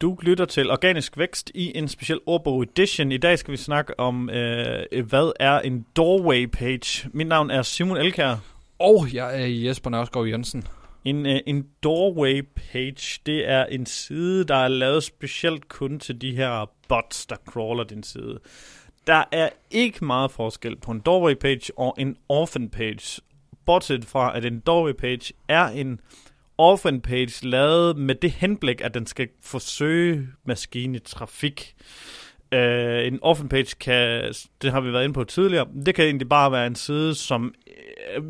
Du lytter til Organisk Vækst i en speciel ordbog edition. I dag skal vi snakke om, øh, hvad er en doorway page. Mit navn er Simon Elkær. Og jeg er Jesper Nørskov Jensen. En, øh, en doorway page, det er en side, der er lavet specielt kun til de her bots, der crawler din side. Der er ikke meget forskel på en doorway page og en orphan page. Bortset fra, at en doorway page er en orphan page lavet med det henblik, at den skal forsøge maskinetrafik. Uh, øh, en orphan page kan, det har vi været inde på tidligere, det kan egentlig bare være en side, som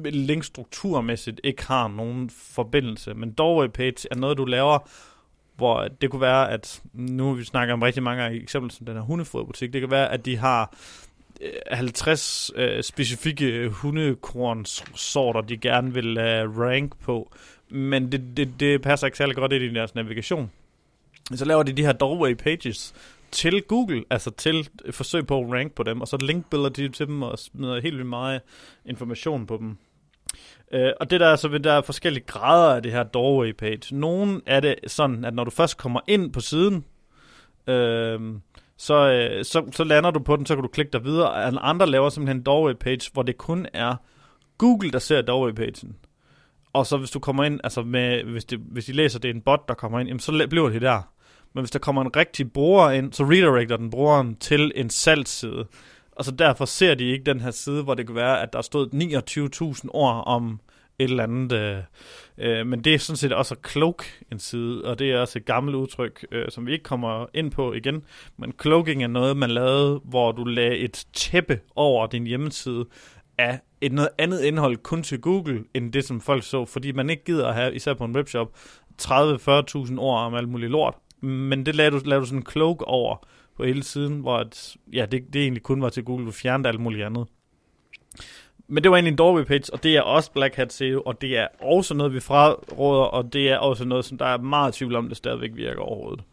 link linkstrukturmæssigt ikke har nogen forbindelse. Men doorway page er noget, du laver, hvor det kunne være, at nu vi snakker om rigtig mange eksempler som den her hundefoderbutik, det kan være, at de har 50 øh, specifikke hundekornsorter, de gerne vil øh, rank på, men det, det, det passer ikke særlig godt ind i deres navigation. Så laver de de her doorway pages til Google, altså til forsøg på at rank på dem, og så linkbilleder de til dem og smider helt vildt meget information på dem. Øh, og det der er så ved, der er forskellige grader af det her doorway page. Nogle er det sådan, at når du først kommer ind på siden, øh, så, øh, så, så lander du på den, så kan du klikke dig videre. Andre laver simpelthen en doorway page, hvor det kun er Google, der ser doorway pagen. Og så hvis du kommer ind, altså med, hvis, det, hvis de læser, det er en bot, der kommer ind, jamen så bliver det der. Men hvis der kommer en rigtig bruger ind, så redirecter den brugeren til en salgsside. Og så derfor ser de ikke den her side, hvor det kan være, at der stod 29.000 ord om et eller andet. Øh, øh, men det er sådan set også cloak en side, og det er også et gammelt udtryk, øh, som vi ikke kommer ind på igen. Men cloaking er noget, man lavede, hvor du lagde et tæppe over din hjemmeside af et noget andet indhold kun til Google, end det, som folk så, fordi man ikke gider at have, især på en webshop, 30-40.000 ord om alt muligt lort. Men det lavede du, lavede du sådan en cloak over på hele siden, hvor at, ja, det, det egentlig kun var til Google, du fjernede alt muligt andet. Men det var egentlig en doorway page, og det er også Black Hat SEO, og det er også noget, vi fraråder, og det er også noget, som der er meget tvivl om, det stadigvæk virker overhovedet.